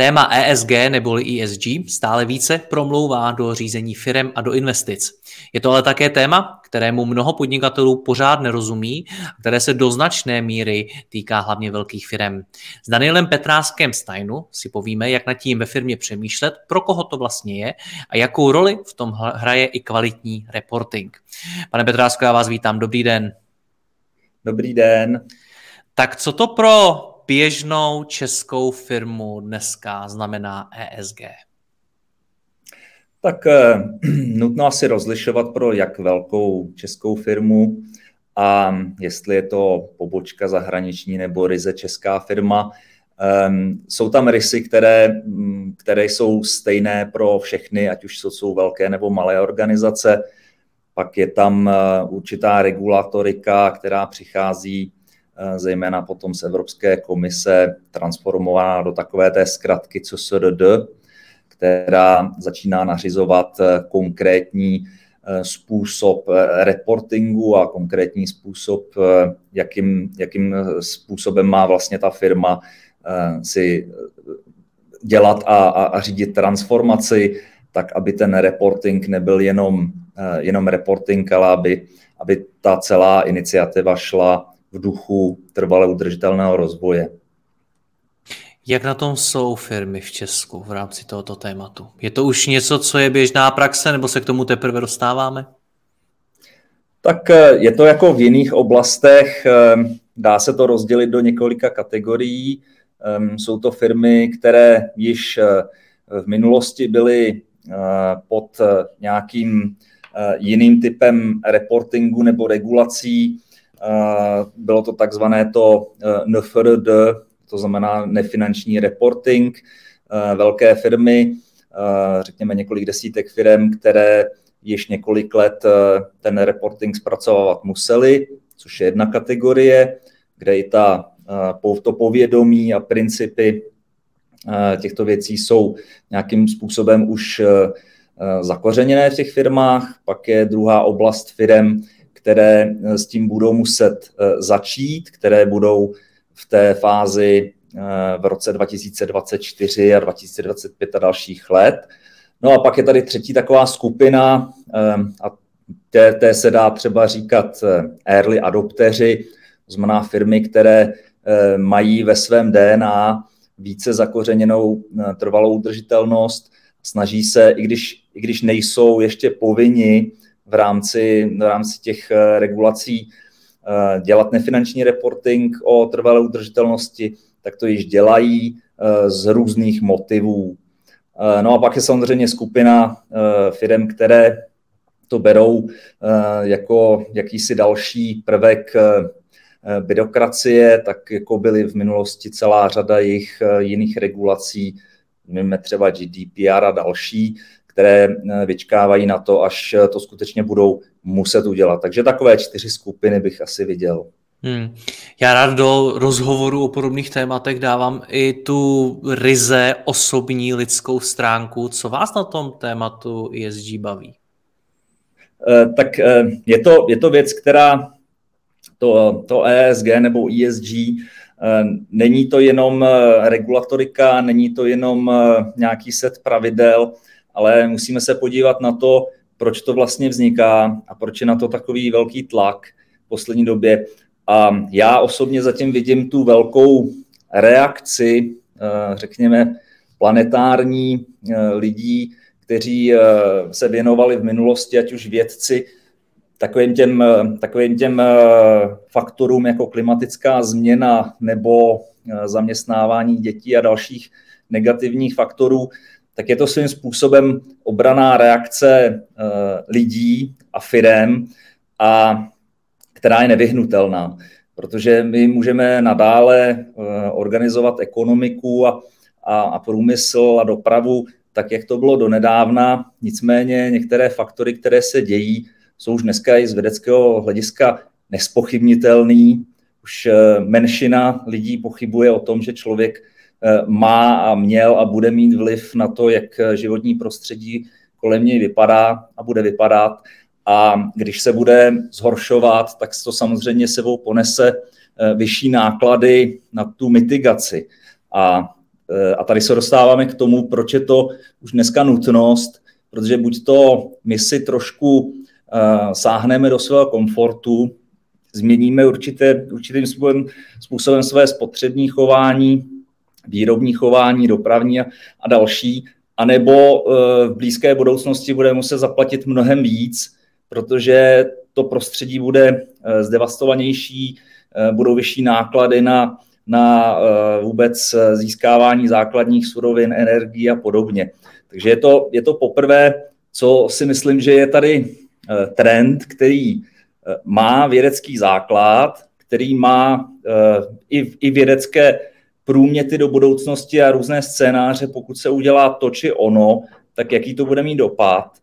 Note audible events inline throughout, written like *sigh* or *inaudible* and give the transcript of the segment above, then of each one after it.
Téma ESG neboli ESG stále více promlouvá do řízení firem a do investic. Je to ale také téma, kterému mnoho podnikatelů pořád nerozumí, které se do značné míry týká hlavně velkých firm. S Danielem Petráskem Steinu si povíme, jak nad tím ve firmě přemýšlet, pro koho to vlastně je a jakou roli v tom hraje i kvalitní reporting. Pane Petrásko, já vás vítám. Dobrý den. Dobrý den. Tak co to pro běžnou českou firmu dneska znamená ESG? Tak eh, *clears throat* nutno asi rozlišovat pro jak velkou českou firmu a jestli je to pobočka zahraniční nebo ryze česká firma. Um, jsou tam rysy, které, mm, které jsou stejné pro všechny, ať už jsou velké nebo malé organizace. Pak je tam uh, určitá regulatorika, která přichází Eh, zejména potom z Evropské komise transformovaná do takové té zkratky CSRD, která začíná nařizovat eh, konkrétní eh, způsob reportingu a konkrétní způsob, jakým, jakým způsobem má vlastně ta firma si dělat a, a, a řídit transformaci, tak aby ten reporting nebyl jenom, jenom reporting, ale aby, aby ta celá iniciativa šla v duchu trvale udržitelného rozvoje. Jak na tom jsou firmy v Česku v rámci tohoto tématu? Je to už něco, co je běžná praxe, nebo se k tomu teprve dostáváme? Tak eh, je to jako v jiných oblastech. Eh, dá se to rozdělit do několika kategorií. Ehm, jsou to firmy, které již eh, v minulosti byly pod nějakým jiným typem reportingu nebo regulací, bylo to takzvané to eh, NFRD, to znamená nefinanční reporting, eh, velké firmy, eh, řekněme několik desítek firm, které již několik let ten reporting zpracovávat museli, což je jedna kategorie, kde i ta, to povědomí a principy těchto věcí jsou nějakým způsobem už zakořeněné v těch firmách. Pak je druhá oblast firm, které eh, s tím budou muset eh, začít, které budou v té fázi eh, v roce 2024 a 2025 a dalších let. No a pak je tady třetí taková skupina, a té, té se dá třeba říkat early adopteři, to znamená firmy, které mají ve svém DNA více zakořeněnou trvalou udržitelnost, snaží se, i když, i když nejsou ještě povinni v rámci, v rámci těch eh, regulací eh, dělat nefinanční reporting o trvalé udržitelnosti, tak to již dělají eh, z různých motivů. No a pak je samozřejmě skupina firm, které to berou jako jakýsi další prvek byrokracie, tak jako byly v minulosti celá řada jejich jiných regulací, mimo třeba GDPR a další, které eh, vyčkávají na to, až eh, to skutečně budou muset udělat. Takže takové čtyři skupiny bych asi viděl. Hmm. Já rád do rozhovoru o podobných tématech dávám i tu ryze osobní lidskou stránku. Co vás na tom tématu ESG baví? Eh, tak je to, je to věc, která to, to ESG nebo ESG není to jenom regulatorika, není to jenom nějaký set pravidel, ale musíme se podívat na to, proč to vlastně vzniká a proč je na to takový velký tlak v poslední době. A já osobně zatím vidím tu velkou reakci, eh, řekněme, planetární eh, lidí, kteří eh, se věnovali v minulosti, ať už vědci, takovým těm, takovým těm faktorům jako klimatická změna nebo zaměstnávání dětí a dalších negativních faktorů, tak je to svým způsobem obraná reakce eh, lidí a firem, a která je nevyhnutelná, protože my můžeme nadále organizovat ekonomiku a, a, a průmysl a dopravu tak, jak to bylo donedávna. Nicméně některé faktory, které se dějí, jsou už dneska i z vědeckého hlediska nespochybnitelný. Už eh, menšina lidí pochybuje o tom, že člověk eh, má a měl a bude mít vliv na to, jak eh, životní prostředí kolem něj vypadá a bude vypadat. A když se bude zhoršovat, tak to samozřejmě sebou ponese vyšší náklady na tu mitigaci. A, a tady se dostáváme k tomu, proč je to už dneska nutnost, protože buď to my si trošku sáhneme do svého komfortu, změníme určité, určitým způsobem, způsobem své spotřební chování, výrobní chování, dopravní a, a další, anebo e, v blízké budoucnosti bude muset zaplatit mnohem víc, protože to prostředí bude e, zdevastovanější, e, budou vyšší náklady na, na vůbec získávání základních surovin, energií a podobně. Takže je to, je to poprvé, co si myslím, že je tady trend, který má vědecký základ, který má eh, i, i vědecké průměty do budoucnosti a různé scénáře, pokud se udělá to či ono, tak jaký to bude mít dopad.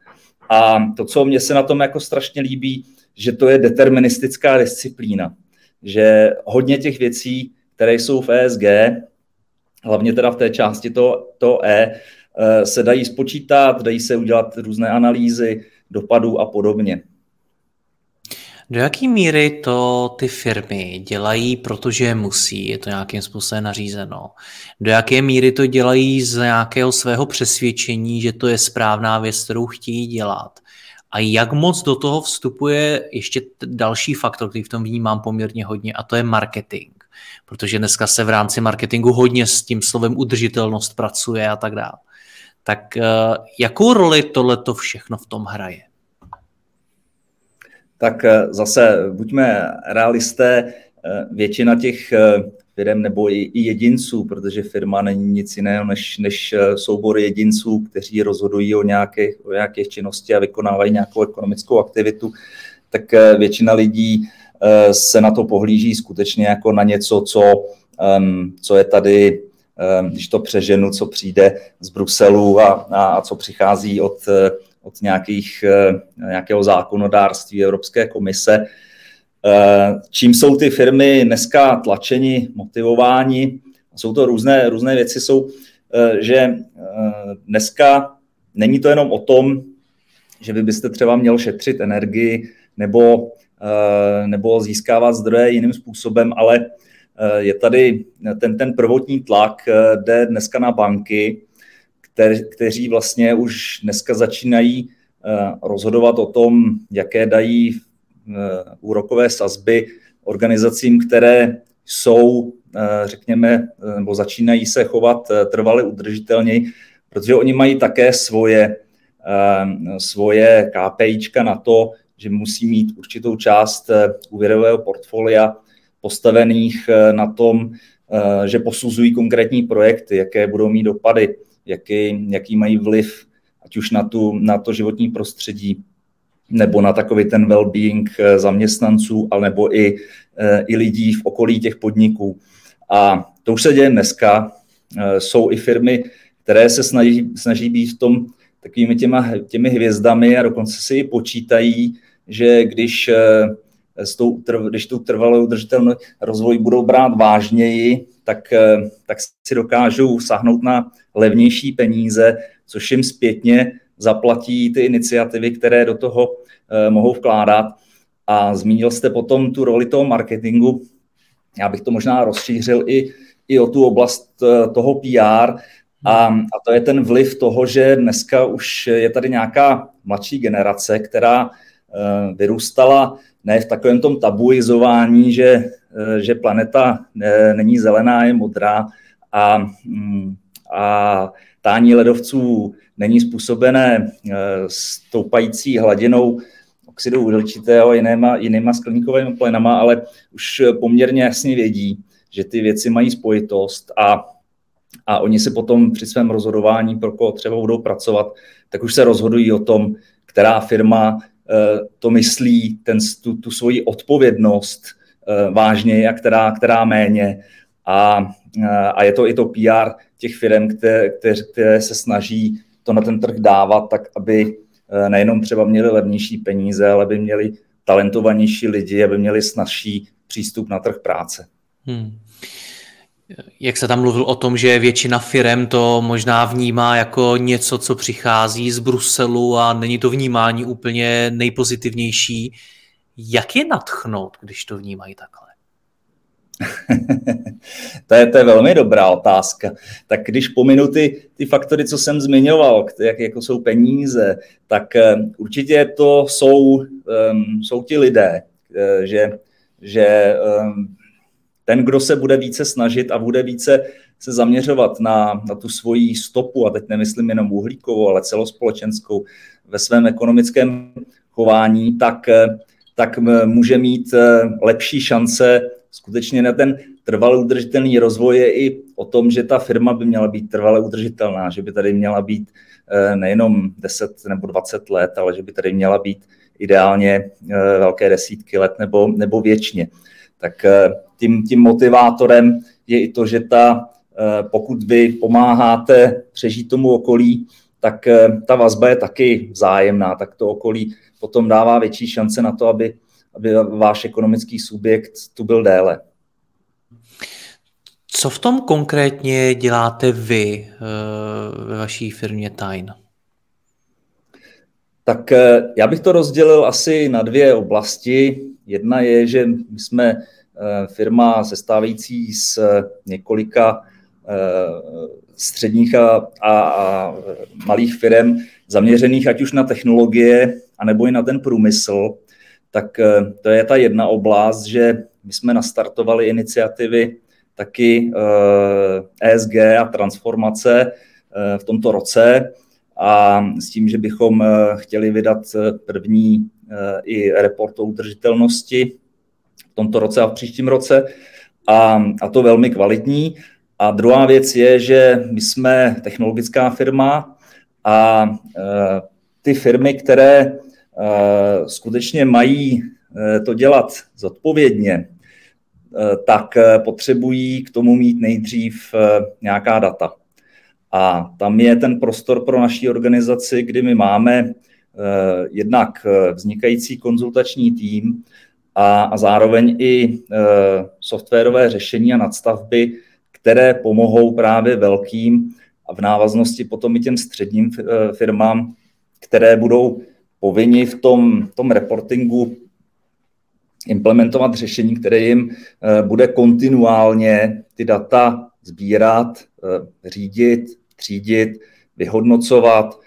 A to, co mě se na tom jako strašně líbí, že to je deterministická disciplína. Že hodně těch věcí, které jsou v ESG, hlavně teda v té části to, to E, eh, se dají spočítat, dají se udělat různé analýzy dopadů a podobně. Do jaké míry to ty firmy dělají, protože musí, je to nějakým způsobem nařízeno? Do jaké míry to dělají z nějakého svého přesvědčení, že to je správná věc, kterou chtějí dělat? A jak moc do toho vstupuje ještě další faktor, který v tom vnímám poměrně hodně, a to je marketing. Protože dneska se v rámci marketingu hodně s tím slovem udržitelnost pracuje a tak dále. Tak eh, jakou roli tohleto všechno v tom hraje? Tak eh, zase buďme realisté, eh, většina těch eh, firm nebo i, jedinců, protože firma není nic jiného než, než soubor jedinců, kteří rozhodují o nějaké, o nějaké činnosti a vykonávají nějakou ekonomickou aktivitu, tak většina lidí se na to pohlíží skutečně jako na něco, co, ehm, co je tady, ehm, když to přeženu, co přijde z Bruselu a, a co přichází od od nějakých, eh, nějakého zákonodárství Evropské komise. Eh, čím jsou ty firmy dneska tlačeni, motivováni? Jsou to různé, různé věci, jsou, eh, že dneska není to jenom o tom, že vy byste třeba měl šetřit energii nebo, nebo získávat zdroje jiným způsobem, ale je tady ten, ten prvotní tlak, jde dneska na banky, kteří vlastně už dneska začínají eh, rozhodovat o tom, jaké dají eh, úrokové sazby organizacím, které jsou, eh, řekněme, nebo začínají se chovat trvale udržitelněji, protože oni mají také svoje, svoje KPIčka na to, že musí mít určitou část úvěrového portfolia postavených na tom, že posuzují konkrétní projekty, jaké budou mít dopady jaký, jaký mají vliv, ať už na, tu, na to životní prostředí, nebo na takový ten well-being eh, zaměstnanců, alebo i, eh, i lidí v okolí těch podniků. A to už se děje dneska. Eh, jsou i firmy, které se snaží, snaží být v tom takovými těma, těmi hvězdami a dokonce si počítají, že když, s tou, když tu trvalou udržitelnou rozvoj budou brát vážněji, tak, tak si dokážou sáhnout na levnější peníze, což jim zpětně zaplatí ty iniciativy, které do toho eh, mohou vkládat. A zmínil jste potom tu roli toho marketingu. Já bych to možná rozšířil i, i o tu oblast eh, toho PR. A, a to je ten vliv toho, že dneska už je tady nějaká mladší generace, která eh, vyrůstala ne v takovém tom tabuizování, že, že planeta není zelená, je modrá a mm, a tání ledovců není způsobené eh, stoupající hladinou oxidu uhličitého jinýma, jinýma skleníkovými plynama, ale už poměrně jasně vědí, že ty věci mají spojitost a, a oni se potom při svém rozhodování, pro koho třeba budou pracovat, tak už se rozhodují o tom, která firma to myslí ten, tu, tu svoji odpovědnost vážně a která, která méně. A, a je to i to PR těch firm, které, které, se snaží to na ten trh dávat, tak aby nejenom třeba měli levnější peníze, ale aby měli talentovanější lidi, aby měli snažší přístup na trh práce. Hmm. Jak se tam mluvil o tom, že většina firm to možná vnímá jako něco, co přichází z Bruselu a není to vnímání úplně nejpozitivnější. Jak je natchnout, když to vnímají takhle? *laughs* to, je, to je velmi dobrá otázka. Tak když pominu ty, ty faktory, co jsem zmiňoval, jak jako jsou peníze, tak um, určitě to jsou, um, jsou ti lidé, uh, že, že um, ten, kdo se bude více snažit a bude více se zaměřovat na, na tu svoji stopu, a teď nemyslím jenom uhlíkovou, ale celospolečenskou, ve svém ekonomickém chování, tak, tak může mít eh, lepší šance skutečně na ten trvalý udržitelný rozvoj je i o tom, že ta firma by měla být trvale udržitelná, že by tady měla být eh, nejenom 10 nebo 20 let, ale že by tady měla být ideálně eh, velké desítky let nebo, nebo věčně. Tak tím, tím motivátorem je i to, že ta, pokud vy pomáháte přežít tomu okolí, tak eh, ta vazba je taky vzájemná, tak to okolí potom dává větší šance na to, aby, aby váš ekonomický subjekt tu byl déle. Co v tom konkrétně děláte vy eh, ve vaší firmě Time? Tak já bych to rozdělil asi na dvě oblasti. Jedna je, že my jsme Eh, firma sestávající z několika eh, středních a, a, a malých firm zaměřených ať už na technologie, anebo i na ten průmysl, tak eh, to je ta jedna oblast, že my jsme nastartovali iniciativy taky ESG a transformace v tomto roce a s tím, že bychom chtěli vydat první i report o udržitelnosti tomto roce a v příštím roce a, a to velmi kvalitní. A druhá věc je, že my jsme technologická firma a e, ty firmy, které e, skutečně mají e, to dělat zodpovědně, tak potřebují k tomu mít nejdřív nějaká data. A tam je ten prostor pro naší organizaci, kdy my máme jednak vznikající konzultační tým, a, a zároveň i softwarové řešení a nadstavby, které pomohou právě velkým a v návaznosti potom i těm středním e, firmám, které budou povinni v tom, tom reportingu implementovat řešení, které jim e, bude kontinuálně ty data sbírat, řídit, třídit, vyhodnocovat,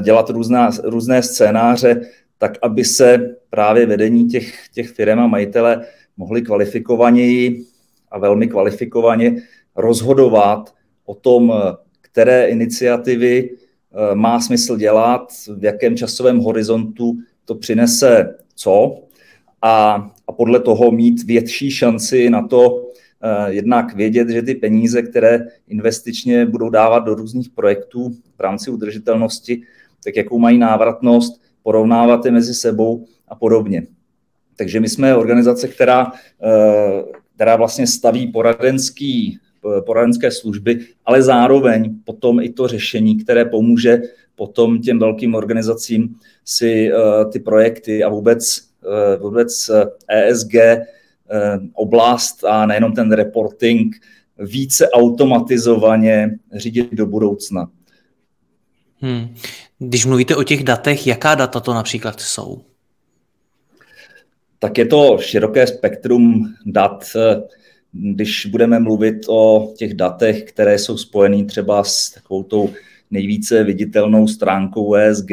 dělat různá, různé scénáře, tak aby se právě vedení těch, těch firm a majitele mohli kvalifikovaněji a velmi kvalifikovaně rozhodovat o tom, které iniciativy eh, má smysl dělat, v jakém časovém horizontu to přinese co a, a podle toho mít větší šanci na to, eh, jednak vědět, že ty peníze, které investičně budou dávat do různých projektů v rámci udržitelnosti, tak jakou mají návratnost porovnávat je mezi sebou a podobně. Takže my jsme organizace, která, eh, která vlastně staví poradenský, eh, poradenské služby, ale zároveň potom i to řešení, které pomůže potom těm velkým organizacím si eh, ty projekty a vůbec, vůbec ESG oblast a nejenom ten reporting více automatizovaně řídit do budoucna. Hmm. Když mluvíte o těch datech, jaká data to například jsou? Tak je to široké spektrum dat. Když budeme mluvit o těch datech, které jsou spojené třeba s takovou tou nejvíce viditelnou stránkou ESG,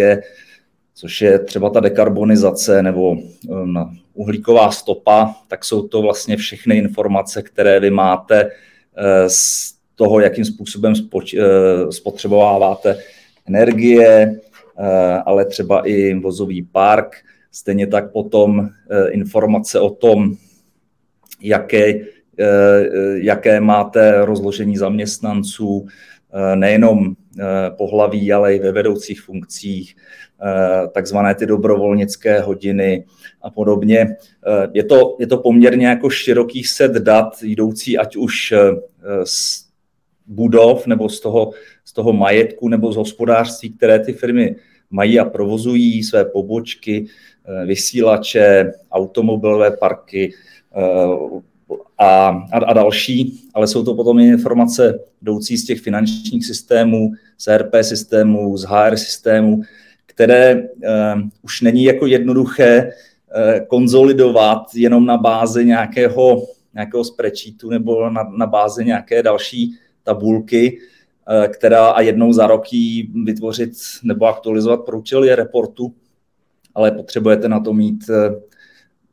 což je třeba ta dekarbonizace nebo um, uhlíková stopa, tak jsou to vlastně všechny informace, které vy máte eh, z toho, jakým způsobem eh, spotřebováváte energie, eh, ale třeba i vozový park, stejně tak potom eh, informace o tom, jaké, eh, jaké máte rozložení zaměstnanců, nejenom pohlaví, ale i ve vedoucích funkcích, takzvané ty dobrovolnické hodiny a podobně. Je to, je to poměrně jako široký set dat, jdoucí ať už z budov nebo z toho, z toho majetku nebo z hospodářství, které ty firmy mají a provozují své pobočky, eh, vysílače, automobilové parky eh, a, a, a další, ale jsou to potom informace jdoucí z těch finančních systémů, z ERP systémů, z HR systémů, které uh, už není jako jednoduché uh, konzolidovat jenom na bázi nějakého, nějakého spreadsheetu nebo na, na bázi nějaké další tabulky, Eh, která a jednou za rok vytvořit nebo aktualizovat pro účely reportu, ale potřebujete na to mít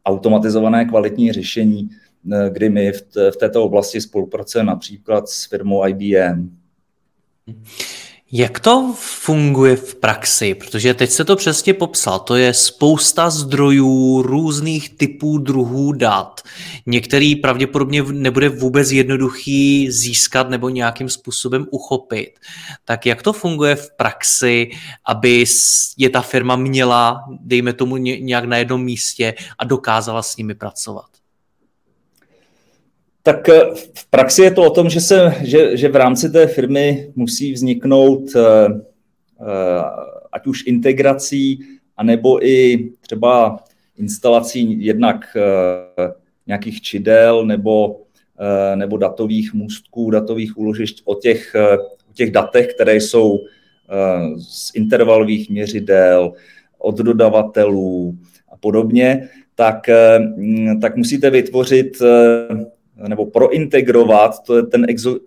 automatizované kvalitní řešení, kdy my v této oblasti spolupracujeme například s firmou IBM. Jak to funguje v praxi? Protože teď se to přesně popsal. To je spousta zdrojů, různých typů, druhů dat. Některý pravděpodobně nebude vůbec jednoduchý získat nebo nějakým způsobem uchopit. Tak jak to funguje v praxi, aby je ta firma měla, dejme tomu nějak na jednom místě a dokázala s nimi pracovat? Tak eh, v praxi je to o tom, že, se, že, že v rámci té firmy musí vzniknout eh, eh, ať už integrací, anebo i třeba instalací jednak nějakých čidel nebo, nebo datových můstků, datových úložišť o těch, o těch datech, které jsou z intervalových měřidel, od dodavatelů a podobně, tak, tak musíte vytvořit nebo prointegrovat to je ten exo,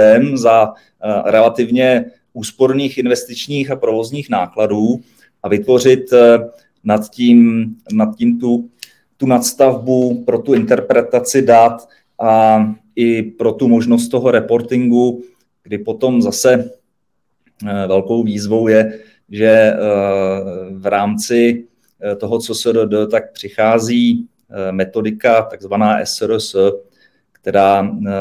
eh, za eh, relativně úsporných investičních a provozních nákladů a vytvořit eh, nad tím, nad tím tu, tu nadstavbu pro tu interpretaci dat a i pro tu možnost toho reportingu, kdy potom zase velkou výzvou je, že v rámci toho, co se do, tak přichází metodika, takzvaná SRS, která, eh,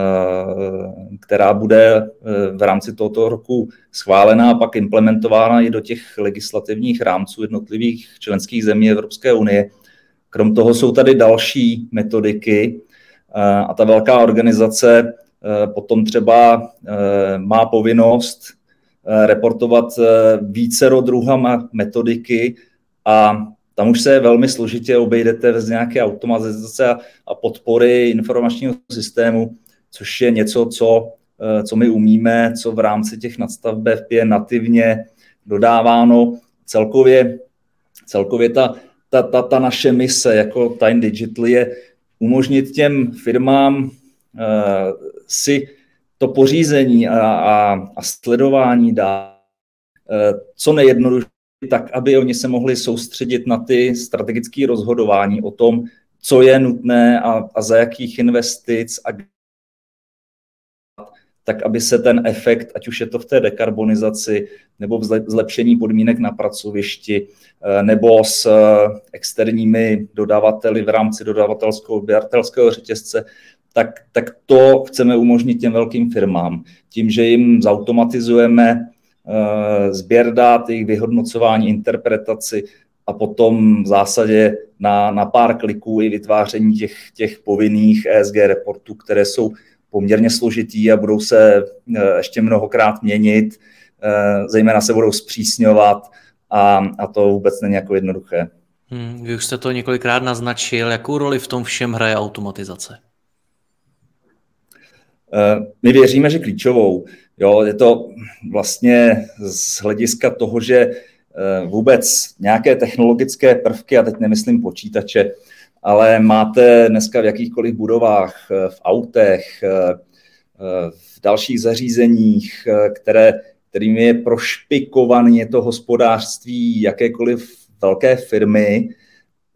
která bude eh, v rámci tohoto roku schválená a pak implementována i do těch legislativních rámců jednotlivých členských zemí Evropské unie. Krom toho jsou tady další metodiky a ta velká organizace potom třeba má povinnost reportovat vícero druhama metodiky a tam už se velmi složitě obejdete bez nějaké automatizace a podpory informačního systému, což je něco, co, eh, co my umíme, co v rámci těch nadstav BFP je nativně dodáváno. Celkově, celkově ta, ta, ta, ta naše mise jako Time Digital je umožnit těm firmám uh, si to pořízení a, a, a sledování dát uh, co nejjednodušší tak aby oni se mohli soustředit na ty strategické rozhodování o tom, co je nutné a, a za jakých investic a tak aby se ten efekt, ať už je to v té dekarbonizaci nebo v zlepšení podmínek na pracovišti, eh, nebo s eh, externími dodavateli v rámci dodavatelského odběratelského řetězce, tak, tak to chceme umožnit těm velkým firmám. Tím, že jim zautomatizujeme sběr dát, jejich vyhodnocování, interpretaci a potom v zásadě na, na pár kliků i vytváření těch, těch povinných ESG reportů, které jsou poměrně složitý a budou se eh, ještě mnohokrát měnit, eh, zejména se budou zpřísňovat a, a to vůbec není jako jednoduché. Hmm, vy už jste to několikrát naznačil, jakou roli v tom všem hraje automatizace? My věříme, že klíčovou. Jo, je to vlastně z hlediska toho, že eh, vůbec nějaké technologické prvky, a teď nemyslím počítače, ale máte dneska v jakýchkoliv budovách, eh, v autech, eh, v dalších zařízeních, které, kterými je prošpikované to hospodářství jakékoliv velké firmy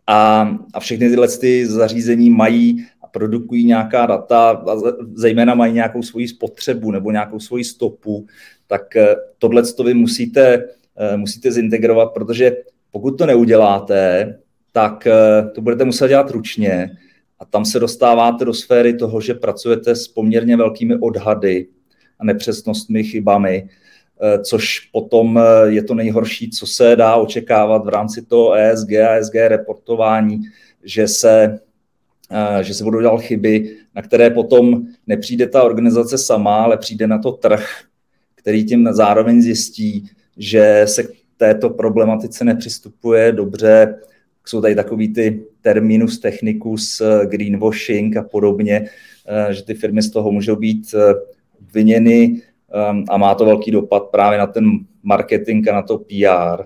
a, a všechny tyhle ty zařízení mají produkují nějaká data a zejména mají nějakou svoji spotřebu nebo nějakou svoji stopu, tak eh, tohle to vy musíte, eh, musíte zintegrovat, protože pokud to neuděláte, tak eh, to budete muset dělat ručně a tam se dostáváte do sféry toho, že pracujete s poměrně velkými odhady a nepřesnostmi, chybami, což potom je to nejhorší, co se dá očekávat v rámci toho ESG a ESG reportování, že se, že se budou dělat chyby, na které potom nepřijde ta organizace sama, ale přijde na to trh, který tím zároveň zjistí, že se k této problematice nepřistupuje dobře. Jsou tady takový ty terminus technicus, greenwashing a podobně, že ty firmy z toho můžou být viněny a má to velký dopad právě na ten marketing a na to PR.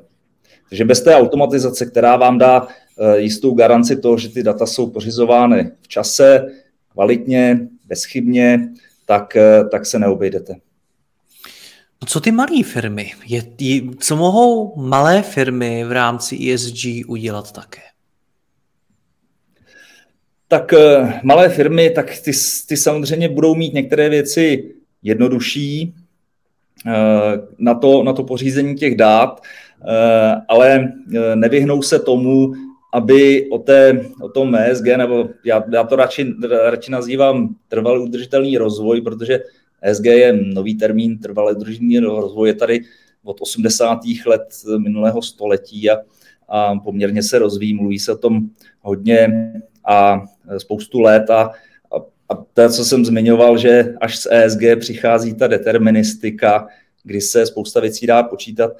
Takže bez té automatizace, která vám dá jistou garanci toho, že ty data jsou pořizovány v čase, kvalitně, bezchybně, tak, tak se neobejdete. Co ty malé firmy? Je, co mohou malé firmy v rámci ESG udělat také? Tak eh, malé firmy, tak ty, ty samozřejmě budou mít některé věci jednodušší eh, na to, na to pořízení těch dát, eh, ale nevyhnou se tomu, aby o, té, o tom ESG, nebo já, já to radši, radši nazývám trvalý udržitelný rozvoj, protože ESG je nový termín trvalé udržitelný rozvoj, je tady od 80. let minulého století a, a poměrně se rozvíjí, mluví se o tom hodně a spoustu let a, a, a to, co jsem zmiňoval, že až z ESG přichází ta deterministika, kdy se spousta věcí dá počítat,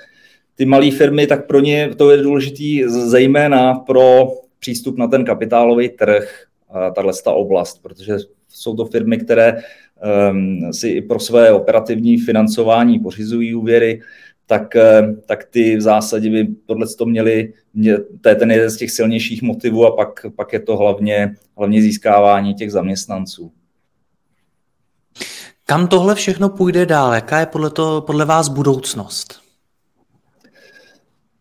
ty malé firmy, tak pro ně to je důležitý zejména pro přístup na ten kapitálový trh, tahle ta oblast, protože jsou to firmy, které um, si i pro své operativní financování pořizují úvěry, tak, tak ty v zásadě by tohle to měli, to je ten jeden z těch silnějších motivů a pak, pak je to hlavně, hlavně získávání těch zaměstnanců. Kam tohle všechno půjde dál? Jaká je podle, to, podle vás budoucnost?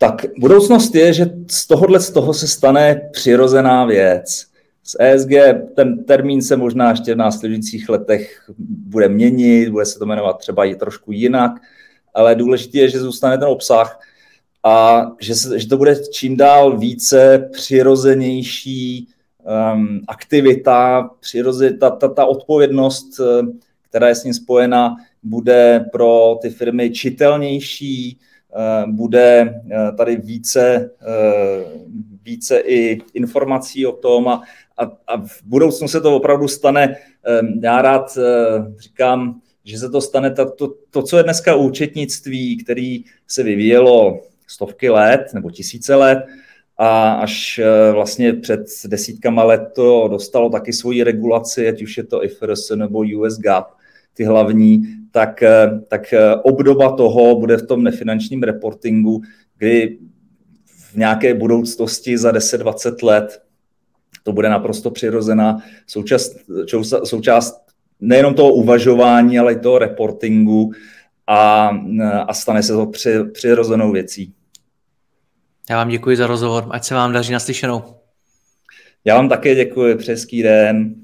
Tak budoucnost je, že z tohohle z toho se stane přirozená věc. Z ESG ten termín se možná ještě v následujících letech bude měnit, bude se to jmenovat třeba i trošku jinak, ale důležité je, že zůstane ten obsah a že, se, že to bude čím dál více přirozenější um, aktivita, přiroze, ta, ta, ta odpovědnost, eh, která je s ním spojena, bude pro ty firmy čitelnější, bude eh, tady více, eh, více i informací o tom a, a, a v budoucnu se to opravdu stane, já rád říkám, že se to stane to, to, to co je dneska účetnictví, který se vyvíjelo stovky let nebo tisíce let, a až vlastně před desítkama let to dostalo taky svoji regulaci, ať už je to IFRS nebo US GAAP, ty hlavní, tak, eh, tak eh, obdoba toho bude v tom nefinančním reportingu, kdy v nějaké budoucnosti za 10-20 let to bude naprosto přirozená součást, součást nejenom toho uvažování, ale i toho reportingu a, a stane se to při, přirozenou věcí. Já vám děkuji za rozhovor, ať se vám daří naslyšenou. Já vám také děkuji, přeský den.